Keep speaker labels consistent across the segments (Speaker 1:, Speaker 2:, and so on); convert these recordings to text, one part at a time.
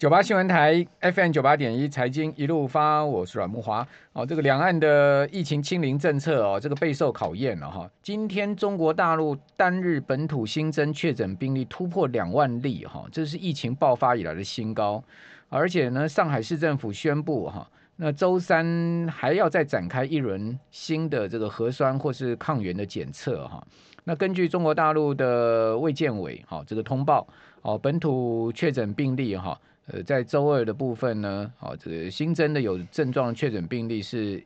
Speaker 1: 九八新闻台 FM 九八点一财经一路发，我是阮慕华。哦，这个两岸的疫情清零政策哦，这个备受考验了哈。今天中国大陆单日本土新增确诊病例突破两万例哈，这是疫情爆发以来的新高。而且呢，上海市政府宣布哈，那周三还要再展开一轮新的这个核酸或是抗原的检测哈。那根据中国大陆的卫健委哈这个通报哦，本土确诊病例哈。呃，在周二的部分呢，好，这个新增的有症状确诊病例是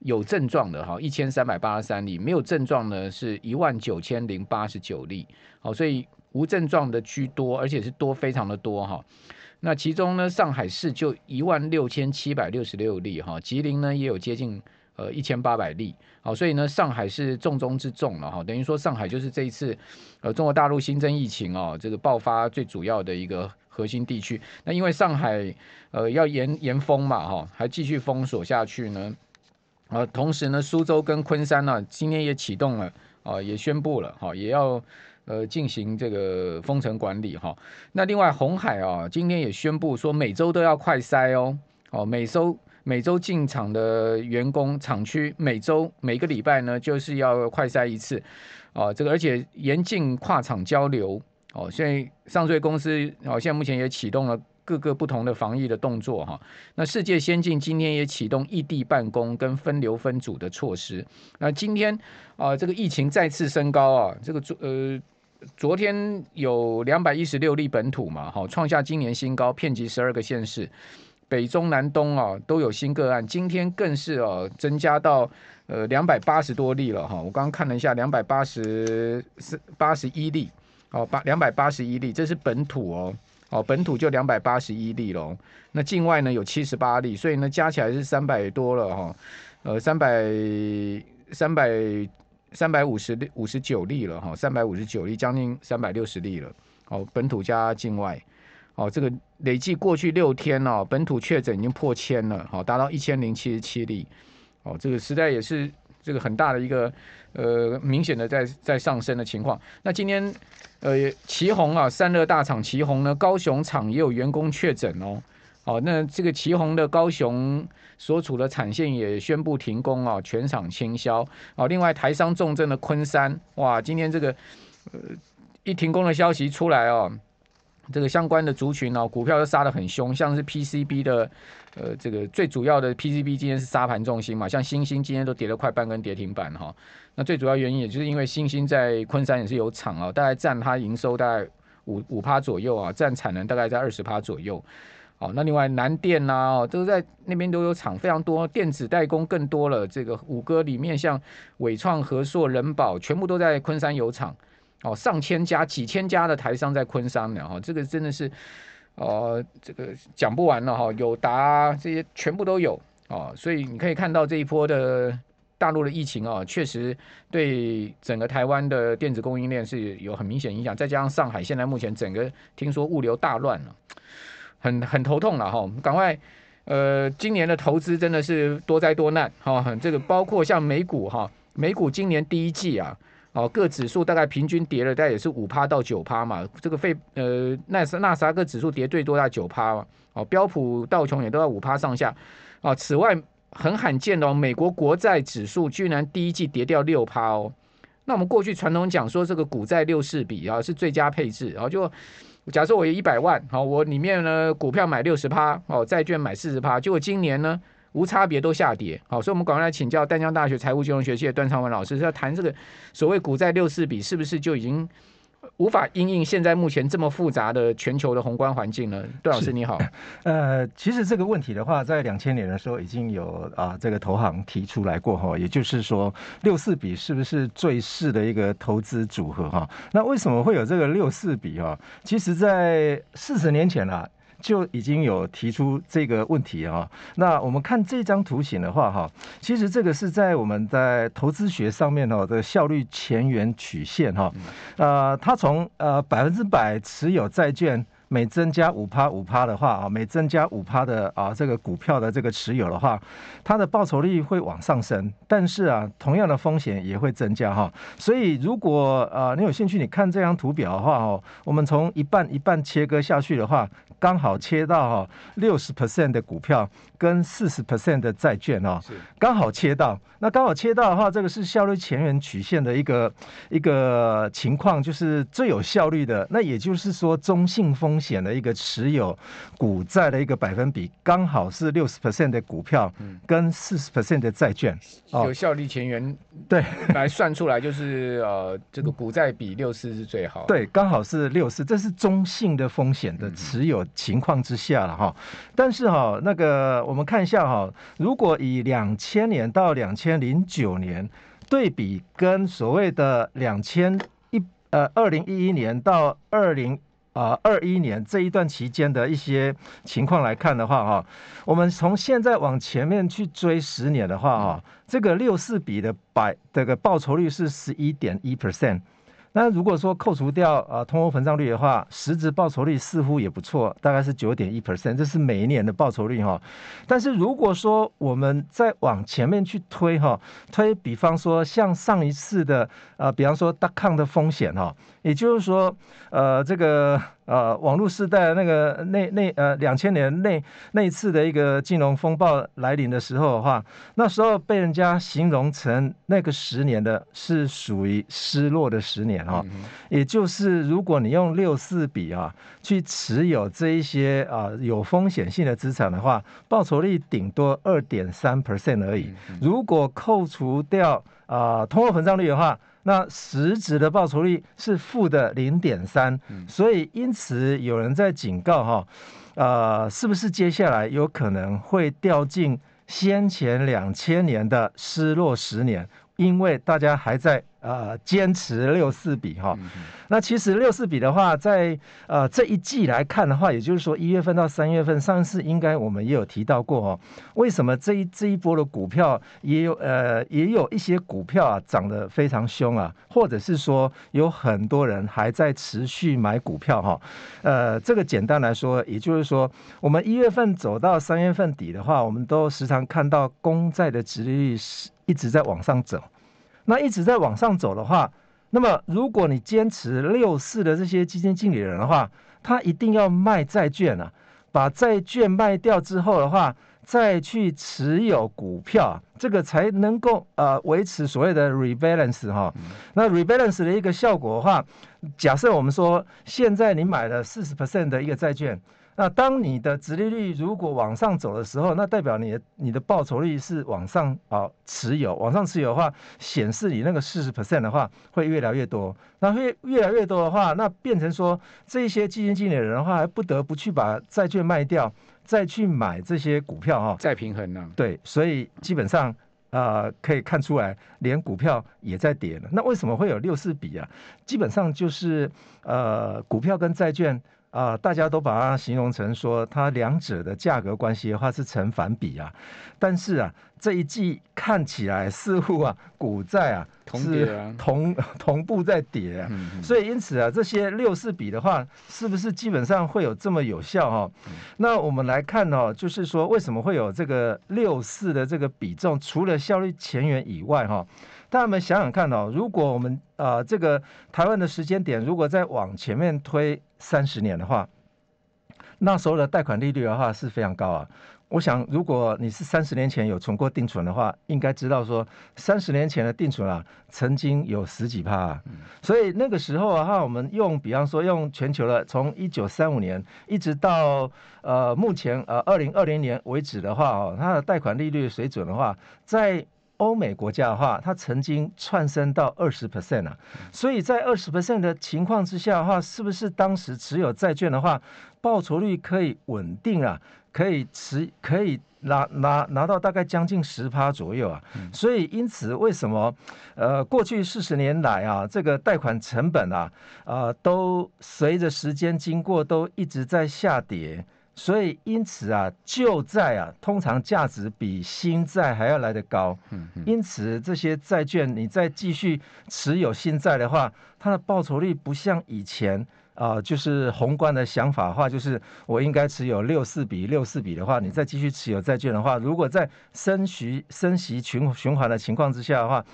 Speaker 1: 有症状的哈，一千三百八十三例，没有症状呢是一万九千零八十九例，好，所以无症状的居多，而且是多非常的多哈。那其中呢，上海市就一万六千七百六十六例哈，吉林呢也有接近呃一千八百例，好，所以呢，上海是重中之重了哈，等于说上海就是这一次呃中国大陆新增疫情哦，这个爆发最主要的一个。核心地区，那因为上海呃要严严封嘛哈，还继续封锁下去呢，呃，同时呢，苏州跟昆山呢、今天也启动了啊，也宣布了哈，也要呃进行这个封城管理哈。那另外红海啊，今天也宣布说每周都要快筛哦，哦，每周每周进场的员工厂区每周每个礼拜呢就是要快筛一次啊，这个而且严禁跨厂交流。哦，所以上税公司哦，现在目前也启动了各个不同的防疫的动作哈。那世界先进今天也启动异地办公跟分流分组的措施。那今天啊，这个疫情再次升高啊，这个昨呃昨天有两百一十六例本土嘛，好创下今年新高，遍及十二个县市，北中南东啊都有新个案。今天更是哦、增加到呃两百八十多例了哈。我刚刚看了一下，两百八十四八十一例。哦，八两百八十一例，这是本土哦，哦，本土就两百八十一例喽。那境外呢有七十八例，所以呢加起来是三百多了哈，呃，三百三百三百五十五十九例了哈，三百五十九例，将近三百六十例了。哦，本土加境外，哦，这个累计过去六天哦，本土确诊已经破千了，好，达到一千零七十七例。哦，这个实在也是这个很大的一个呃明显的在在上升的情况。那今天。呃，奇鋐啊，散热大厂奇鋐呢，高雄厂也有员工确诊哦。哦，那这个奇鋐的高雄所处的产线也宣布停工啊，全厂清销。哦，另外台商重症的昆山，哇，今天这个呃一停工的消息出来哦。这个相关的族群哦，股票都杀得很凶，像是 PCB 的，呃，这个最主要的 PCB 今天是杀盘重心嘛，像星星今天都跌了快半根跌停板哈。那最主要原因也就是因为星星在昆山也是有厂啊，大概占它营收大概五五趴左右啊，占产能大概在二十趴左右。好，那另外南电呐，哦，都在那边都有厂非常多，电子代工更多了。这个五哥里面像伟创、和硕、仁宝，全部都在昆山有厂。哦，上千家、几千家的台商在昆山呢，哈，这个真的是，呃，这个讲不完了哈，友达这些全部都有哦，所以你可以看到这一波的大陆的疫情啊，确实对整个台湾的电子供应链是有很明显影响，再加上上海现在目前整个听说物流大乱了，很很头痛了哈，赶快，呃，今年的投资真的是多灾多难哈，这个包括像美股哈，美股今年第一季啊。哦，各指数大概平均跌了，大概也是五趴到九趴嘛。这个费呃纳斯纳斯达克指数跌最多在九趴嘛。哦，标普道琼也都在五趴上下。哦，此外很罕见的哦，美国国债指数居然第一季跌掉六趴哦。那我们过去传统讲说这个股债六四比啊是最佳配置，然后就假设我有一百万，好，我里面呢股票买六十趴，哦，债券买四十趴，结果今年呢？无差别都下跌，好，所以我们赶快来请教淡江大学财务金融学系的段昌文老师，是要谈这个所谓股债六四比，是不是就已经无法因应现在目前这么复杂的全球的宏观环境呢？段老师你好，
Speaker 2: 呃，其实这个问题的话，在两千年的时候已经有啊这个投行提出来过哈，也就是说六四比是不是最适的一个投资组合哈？那为什么会有这个六四比哈？其实，在四十年前啊。就已经有提出这个问题啊。那我们看这张图形的话，哈，其实这个是在我们在投资学上面哦的效率前缘曲线哈。呃，它从呃百分之百持有债券每增加五趴五趴的话啊，每增加五趴的啊这个股票的这个持有的话，它的报酬率会往上升，但是啊，同样的风险也会增加哈。所以如果啊你有兴趣，你看这张图表的话哦，我们从一半一半切割下去的话，刚好切到哈六十 percent 的股票跟四十 percent 的债券哦，刚好切到。那刚好切到的话，这个是效率前缘曲线的一个一个情况，就是最有效率的。那也就是说，中性风险的一个持有股债的一个百分比，刚好是六十 percent 的股票跟四十 percent 的债券。
Speaker 1: 嗯、有效率前缘对来算出来，就是呃这个股债比六四是最好。
Speaker 2: 对，刚好是六四，这是中性的风险的持有情况之下了哈。但是哈，那个我们看一下哈，如果以两千年到两千。千零九年对比跟所谓的两千一呃二零一一年到二零啊二一年这一段期间的一些情况来看的话哈，我们从现在往前面去追十年的话哈，这个六四比的百这个报酬率是十一点一 percent。那如果说扣除掉呃通货膨胀率的话，实质报酬率似乎也不错，大概是九点一 percent，这是每一年的报酬率哈。但是如果说我们再往前面去推哈，推比方说像上一次的呃，比方说大抗的风险哈，也就是说呃这个。呃，网络时代那个那那呃两千年那那一次的一个金融风暴来临的时候的话，那时候被人家形容成那个十年的是属于失落的十年哈、哦，也就是如果你用六四比啊去持有这一些啊有风险性的资产的话，报酬率顶多二点三 percent 而已。如果扣除掉啊通货膨胀率的话，那实质的报酬率是负的零点三，所以因此有人在警告哈，呃，是不是接下来有可能会掉进先前两千年的失落十年？因为大家还在。呃，坚持六四比哈，嗯、那其实六四比的话，在呃这一季来看的话，也就是说一月份到三月份，上次应该我们也有提到过哦。为什么这一这一波的股票也有呃也有一些股票啊涨得非常凶啊，或者是说有很多人还在持续买股票哈？呃，这个简单来说，也就是说，我们一月份走到三月份底的话，我们都时常看到公债的殖利率是一直在往上走。那一直在往上走的话，那么如果你坚持六四的这些基金经理人的话，他一定要卖债券啊，把债券卖掉之后的话，再去持有股票，这个才能够呃维持所谓的 rebalance 哈。那 rebalance 的一个效果的话，假设我们说现在你买了四十 percent 的一个债券。那当你的殖利率如果往上走的时候，那代表你的你的报酬率是往上啊持有，往上持有的话，显示你那个四十 percent 的话会越来越多。那越越来越多的话，那变成说这些基金经理人的话，还不得不去把债券卖掉，再去买这些股票哈，
Speaker 1: 再平衡呢？
Speaker 2: 对，所以基本上啊、呃、可以看出来，连股票也在跌了。那为什么会有六四比啊？基本上就是呃股票跟债券。啊、呃，大家都把它形容成说，它两者的价格关系的话是成反比啊。但是啊，这一季看起来似乎啊，股债啊是同 同步在跌啊。嗯嗯，所以因此啊，这些六四比的话，是不是基本上会有这么有效哈、哦？嗯、那我们来看哦，就是说为什么会有这个六四的这个比重？除了效率前缘以外哈、哦。大家们想想看哦，如果我们啊、呃、这个台湾的时间点，如果再往前面推三十年的话，那时候的贷款利率的话是非常高啊。我想，如果你是三十年前有存过定存的话，应该知道说，三十年前的定存啊，曾经有十几趴啊。所以那个时候的话，我们用比方说用全球的，从一九三五年一直到呃目前呃二零二零年为止的话哦，它的贷款利率水准的话，在欧美国家的话，它曾经窜升到二十 percent 啊，所以在二十 percent 的情况之下的话，是不是当时持有债券的话，报酬率可以稳定啊，可以持可以拿拿拿到大概将近十趴左右啊？所以因此，为什么呃过去四十年来啊，这个贷款成本啊啊、呃、都随着时间经过都一直在下跌。所以，因此啊，旧债啊，通常价值比新债还要来得高。因此，这些债券你再继续持有新债的话，它的报酬率不像以前啊、呃，就是宏观的想法的话，就是我应该持有六四比六四比的话，你再继续持有债券的话，如果在升息升息循循环的情况之下的话，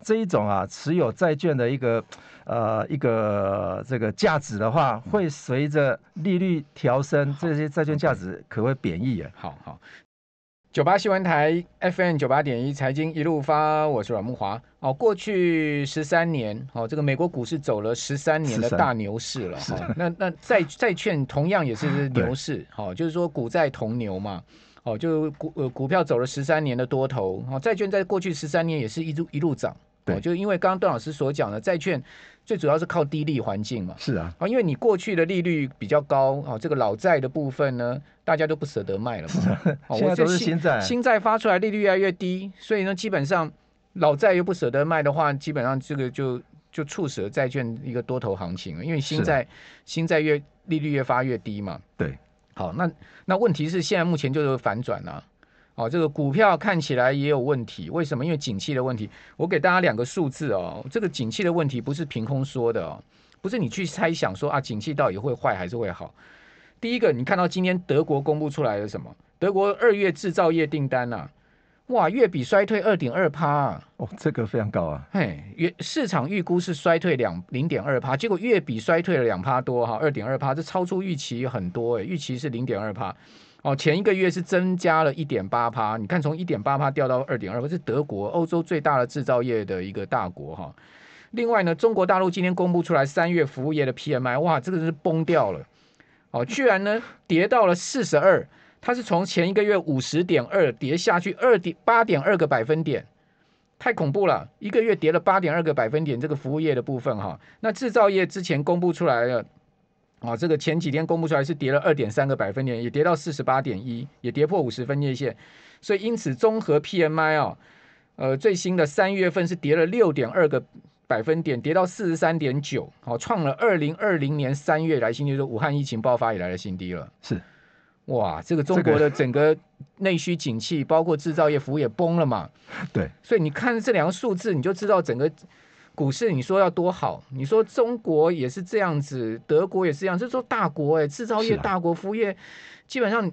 Speaker 2: 这一种啊持有债券的一个呃一个这个价值的话，会随着利率调升，这些债券价值可会贬义啊。
Speaker 1: 好好。九八新闻台 FM 九八点一财经一路发，我是阮木华。哦，过去十三年，哦，这个美国股市走了十三年的大牛市了。哈、哦，那那债债券同样也是牛市，好、哦，就是说股债同牛嘛。哦，就股呃股票走了十三年的多头，哦，债券在过去十三年也是一路一路涨。对，就因为刚刚段老师所讲的，债券最主要是靠低利环境嘛。
Speaker 2: 是啊，
Speaker 1: 啊，因为你过去的利率比较高，啊，这个老债的部分呢，大家都不舍得卖了嘛。
Speaker 2: 现在都是新债，
Speaker 1: 新债发出来利率越来越低，所以呢，基本上老债又不舍得卖的话，基本上这个就就促使了债券一个多头行情，因为新债新债越利率越发越低嘛。
Speaker 2: 对，
Speaker 1: 好，那那问题是现在目前就是反转了、啊。哦，这个股票看起来也有问题，为什么？因为景气的问题。我给大家两个数字哦，这个景气的问题不是凭空说的哦，不是你去猜想说啊，景气到底会坏还是会好。第一个，你看到今天德国公布出来的什么？德国二月制造业订单呐、啊，哇，月比衰退二点二趴，
Speaker 2: 哦，这个非常高啊。
Speaker 1: 嘿，月市场预估是衰退两零点二趴，结果月比衰退了两趴多哈，二点二趴，这超出预期很多诶，预期是零点二趴。哦，前一个月是增加了一点八趴，你看从一点八趴掉到二点二，这是德国，欧洲最大的制造业的一个大国哈。另外呢，中国大陆今天公布出来三月服务业的 PMI，哇，这个是崩掉了，哦，居然呢跌到了四十二，它是从前一个月五十点二跌下去二点八点二个百分点，太恐怖了，一个月跌了八点二个百分点，这个服务业的部分哈，那制造业之前公布出来了。啊，这个前几天公布出来是跌了二点三个百分点，也跌到四十八点一，也跌破五十分界线，所以因此综合 PMI 啊，呃，最新的三月份是跌了六点二个百分点，跌到四十三点九，好，创了二零二零年三月来新低，就是武汉疫情爆发以来的新低了。
Speaker 2: 是，
Speaker 1: 哇，这个中国的整个内需景气，包括制造业、服务也崩了嘛？
Speaker 2: 对，
Speaker 1: 所以你看这两个数字，你就知道整个。股市你说要多好？你说中国也是这样子，德国也是这样，就是说大国哎、欸，制造业大国，服务业基本上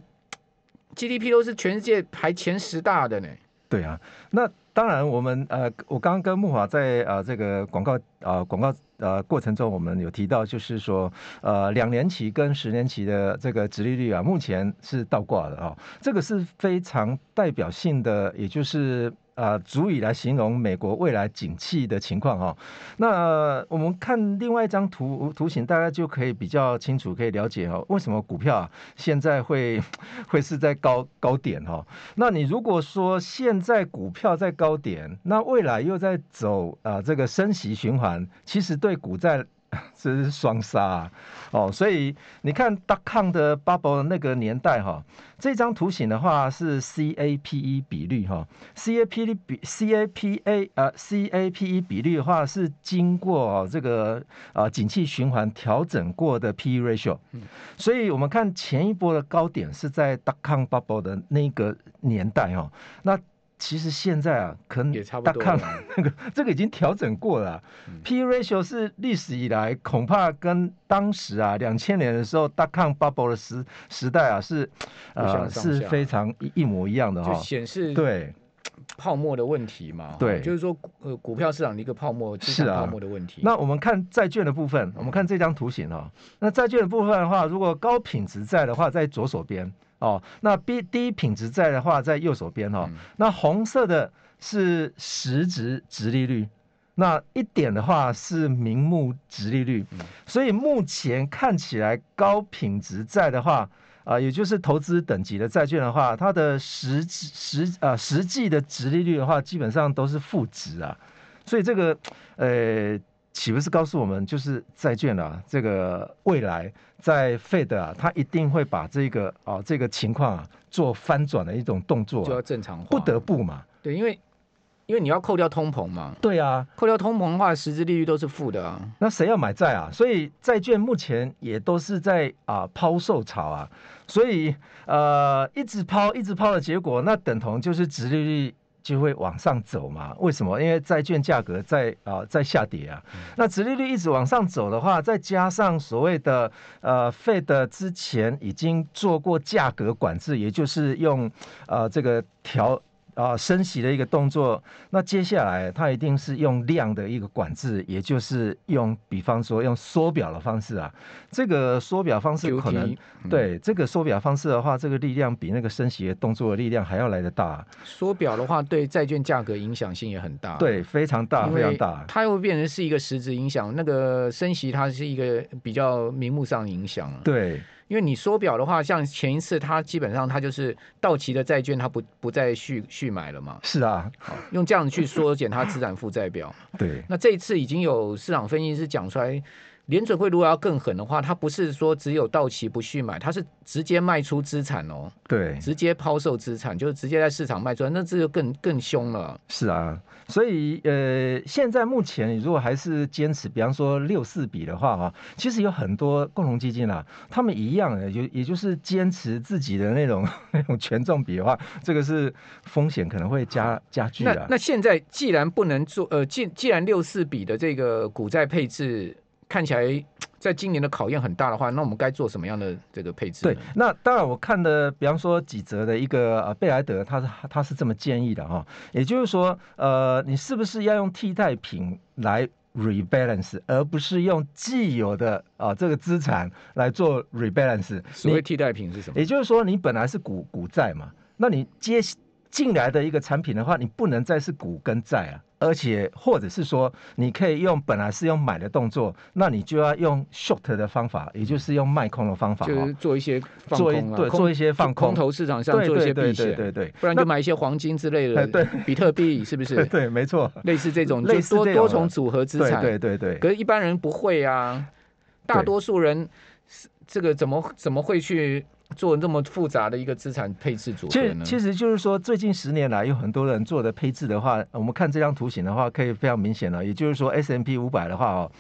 Speaker 1: GDP 都是全世界排前十大的呢。
Speaker 2: 对啊，那当然我们呃，我刚刚跟木华在呃这个广告呃广告呃过程中，我们有提到，就是说呃两年期跟十年期的这个殖利率啊，目前是倒挂的啊、哦，这个是非常代表性的，也就是。啊，足以来形容美国未来景气的情况哈。那我们看另外一张图图形，大家就可以比较清楚，可以了解哈，为什么股票啊现在会 会是在高高点哈？那你如果说现在股票在高点，那未来又在走啊这个升息循环，其实对股债。这是双杀啊，哦，所以你看 dot-com 的 bubble 的那个年代哈，这张图形的话是 CAPE 比率哈，CAPE 比 CAPA 呃 CAPE 比率的话是经过这个啊景气循环调整过的 PE ratio，所以我们看前一波的高点是在 dot-com bubble 的那个年代哈，那。其实现在啊，可能大看那个 这个已经调整过了，啊。嗯、P ratio 是历史以来恐怕跟当时啊两千年的时候大康 bubble 的时时代啊是呃是非常一一模一样的哈，
Speaker 1: 显示
Speaker 2: 对。
Speaker 1: 泡沫的问题嘛，
Speaker 2: 对，
Speaker 1: 就是说呃股票市场的一个泡沫是泡沫的问题。
Speaker 2: 啊、那我们看债券的部分，我们看这张图形啊，那债券的部分的话，如果高品质债的话，在左手边。哦，那 B 低品质债的话在右手边哦，嗯、那红色的是实质值利率，那一点的话是名目值利率，嗯、所以目前看起来高品质债的话，啊、呃，也就是投资等级的债券的话，它的实实啊、呃、实际的值利率的话，基本上都是负值啊，所以这个呃。岂不是告诉我们，就是债券啊，这个未来在 Fed 啊，它一定会把这个啊这个情况啊做翻转的一种动作，
Speaker 1: 就要正常化，
Speaker 2: 不得不嘛。
Speaker 1: 对，因为因为你要扣掉通膨嘛。
Speaker 2: 对啊，
Speaker 1: 扣掉通膨的话，实质利率都是负的啊。
Speaker 2: 那谁要买债啊？所以债券目前也都是在啊抛售潮啊，所以呃一直抛一直抛的结果，那等同就是殖利率就会往上走嘛？为什么？因为债券价格在啊在下跌啊。那殖利率一直往上走的话，再加上所谓的呃 Fed 之前已经做过价格管制，也就是用呃这个调。啊，升息的一个动作，那接下来它一定是用量的一个管制，也就是用，比方说用缩表的方式啊，这个缩表方式可能对这个缩表方式的话，这个力量比那个升息的动作的力量还要来得大。
Speaker 1: 缩表的话，对债券价格影响性也很大，
Speaker 2: 对，非常大，非常大。
Speaker 1: 它又会变成是一个实质影响，那个升息它是一个比较名目上的影响，
Speaker 2: 对。
Speaker 1: 因为你缩表的话，像前一次，它基本上它就是到期的债券，它不不再续续买了嘛。
Speaker 2: 是啊，
Speaker 1: 用这样子去缩减它资产负债表。
Speaker 2: 对。那
Speaker 1: 这一次已经有市场分析师讲出来，联准会如果要更狠的话，它不是说只有到期不续买，它是直接卖出资产哦。
Speaker 2: 对。
Speaker 1: 直接抛售资产，就是直接在市场卖出来，那这就更更凶了。
Speaker 2: 是啊。所以，呃，现在目前你如果还是坚持，比方说六四比的话，哈，其实有很多共同基金啊，他们一样的，就也就是坚持自己的那种 那种权重比的话，这个是风险可能会加加剧的。
Speaker 1: 那那现在既然不能做，呃，既既然六四比的这个股债配置看起来。在今年的考验很大的话，那我们该做什么样的这个配置？
Speaker 2: 对，那当然我看的，比方说几则的一个呃贝莱德，他是他是这么建议的哈，也就是说，呃，你是不是要用替代品来 rebalance，而不是用既有的啊、呃、这个资产来做 rebalance？
Speaker 1: 所谓替代品是什么？
Speaker 2: 也就是说，你本来是股股债嘛，那你接进来的一个产品的话，你不能再是股跟债啊。而且，或者是说，你可以用本来是用买的动作，那你就要用 short 的方法，也就是用卖空的方法，
Speaker 1: 就是做一些放空、啊、
Speaker 2: 做对做一些放空，
Speaker 1: 空头市场上做一些避险，
Speaker 2: 对对对，
Speaker 1: 不然就买一些黄金之类的，对，比特币是不是？
Speaker 2: 对，没错，
Speaker 1: 类似这种，类似多多重组合资产，
Speaker 2: 对对对。
Speaker 1: 可是一般人不会啊，大多数人这个怎么怎么会去？做那么复杂的一个资产配置组合呢？
Speaker 2: 其实，其实就是说，最近十年来有很多人做的配置的话，我们看这张图形的话，可以非常明显了。也就是说，S M P 五百的话哦，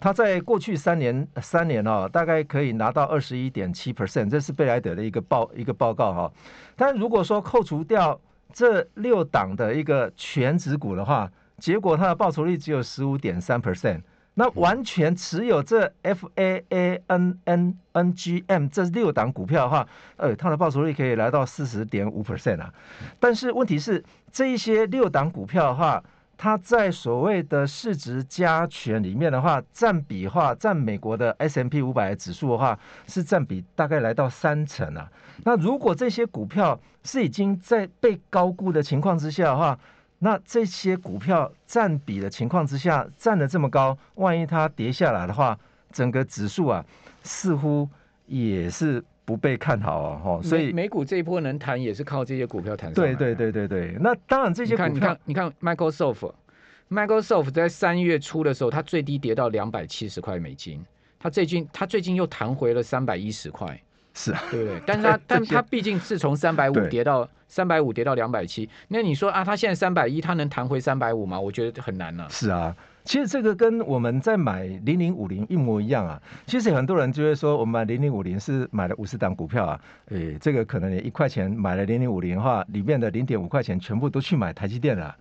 Speaker 2: 它在过去三年三年哦，大概可以拿到二十一点七 percent，这是贝莱德的一个报一个报告哈。但如果说扣除掉这六档的一个全值股的话，结果它的报酬率只有十五点三 percent。那完全持有这 F A A N N N G M 这六档股票的话，呃，它的报酬率可以来到四十点五 percent 啊。但是问题是，这一些六档股票的话，它在所谓的市值加权里面的话，占比的话，占美国的 S M P 五百指数的话，是占比大概来到三成啊。那如果这些股票是已经在被高估的情况之下的话，那这些股票占比的情况之下，占的这么高，万一它跌下来的话，整个指数啊，似乎也是不被看好啊。哈，所以
Speaker 1: 美股这一波能弹，也是靠这些股票弹上。
Speaker 2: 对对对对对，那当然这些股票，
Speaker 1: 你看你看，你看 Microsoft，Microsoft 在三月初的时候，它最低跌到两百七十块美金，它最近它最近又弹回了三百一十块。
Speaker 2: 是啊，
Speaker 1: 对不对？但是它，但它毕竟是从三百五跌到三百五跌到两百七，那你说啊，它现在三百一，它能弹回三百五吗？我觉得很难了、啊。
Speaker 2: 是啊，其实这个跟我们在买零零五零一模一样啊。其实很多人就会说，我们买零零五零是买了五十档股票啊，诶，这个可能你一块钱买了零零五零的话，里面的零点五块钱全部都去买台积电了。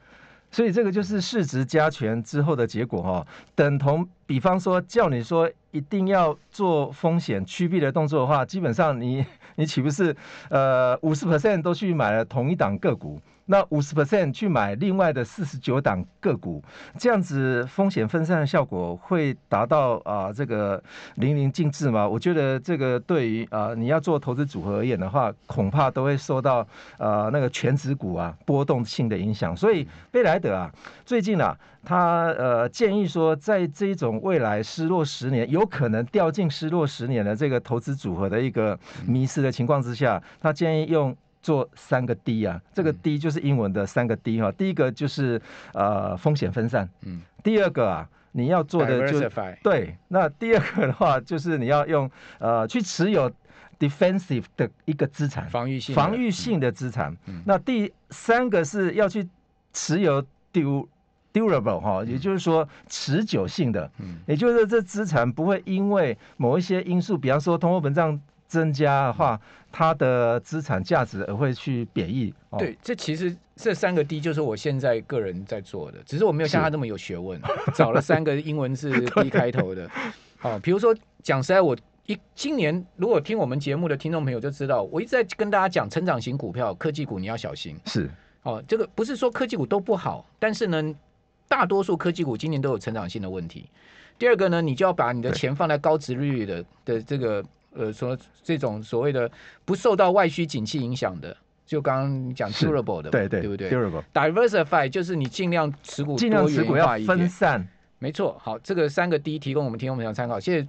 Speaker 2: 所以这个就是市值加权之后的结果哈、哦，等同比方说叫你说一定要做风险趋避的动作的话，基本上你 你岂不是呃五十 percent 都去买了同一档个股？那五十 percent 去买另外的四十九档个股，这样子风险分散的效果会达到啊、呃、这个淋漓尽致吗？我觉得这个对于啊、你要做投资组合而言的话，恐怕都会受到啊、那个权值股啊波动性的影响。所以贝莱德啊最近啊他呃建议说，在这种未来失落十年有可能掉进失落十年的这个投资组合的一个迷失的情况之下，他建议用。做三个 D 啊，这个 D 就是英文的三个 D 哈、啊。第一个就是呃风险分散，嗯。第二个啊，你要做的就对。那第二个的话，就是你要用呃去持有 defensive 的一个资产，
Speaker 1: 防御性
Speaker 2: 防御性的资产。嗯、那第三个是要去持有 du durable 哈、啊，也就是说持久性的，嗯。也就是这资产不会因为某一些因素，比方说通货膨胀。增加的话，它的资产价值而会去贬义。
Speaker 1: 哦、对，这其实这三个 D 就是我现在个人在做的，只是我没有像他那么有学问，找了三个英文是 D 开头的。好，比如说讲实在，我一今年如果听我们节目的听众朋友就知道，我一直在跟大家讲成长型股票、科技股你要小心。
Speaker 2: 是，
Speaker 1: 哦，这个不是说科技股都不好，但是呢，大多数科技股今年都有成长性的问题。第二个呢，你就要把你的钱放在高值利率的的这个呃，说这种所谓的不受到外需景气影响的，就刚刚讲 durable 的，
Speaker 2: 对对，
Speaker 1: 对不对
Speaker 2: ？durable
Speaker 1: diversify 就是你尽量持股
Speaker 2: 尽量持股要分散，
Speaker 1: 没错。好，这个三个 D 提供我们听众朋友参考，谢谢。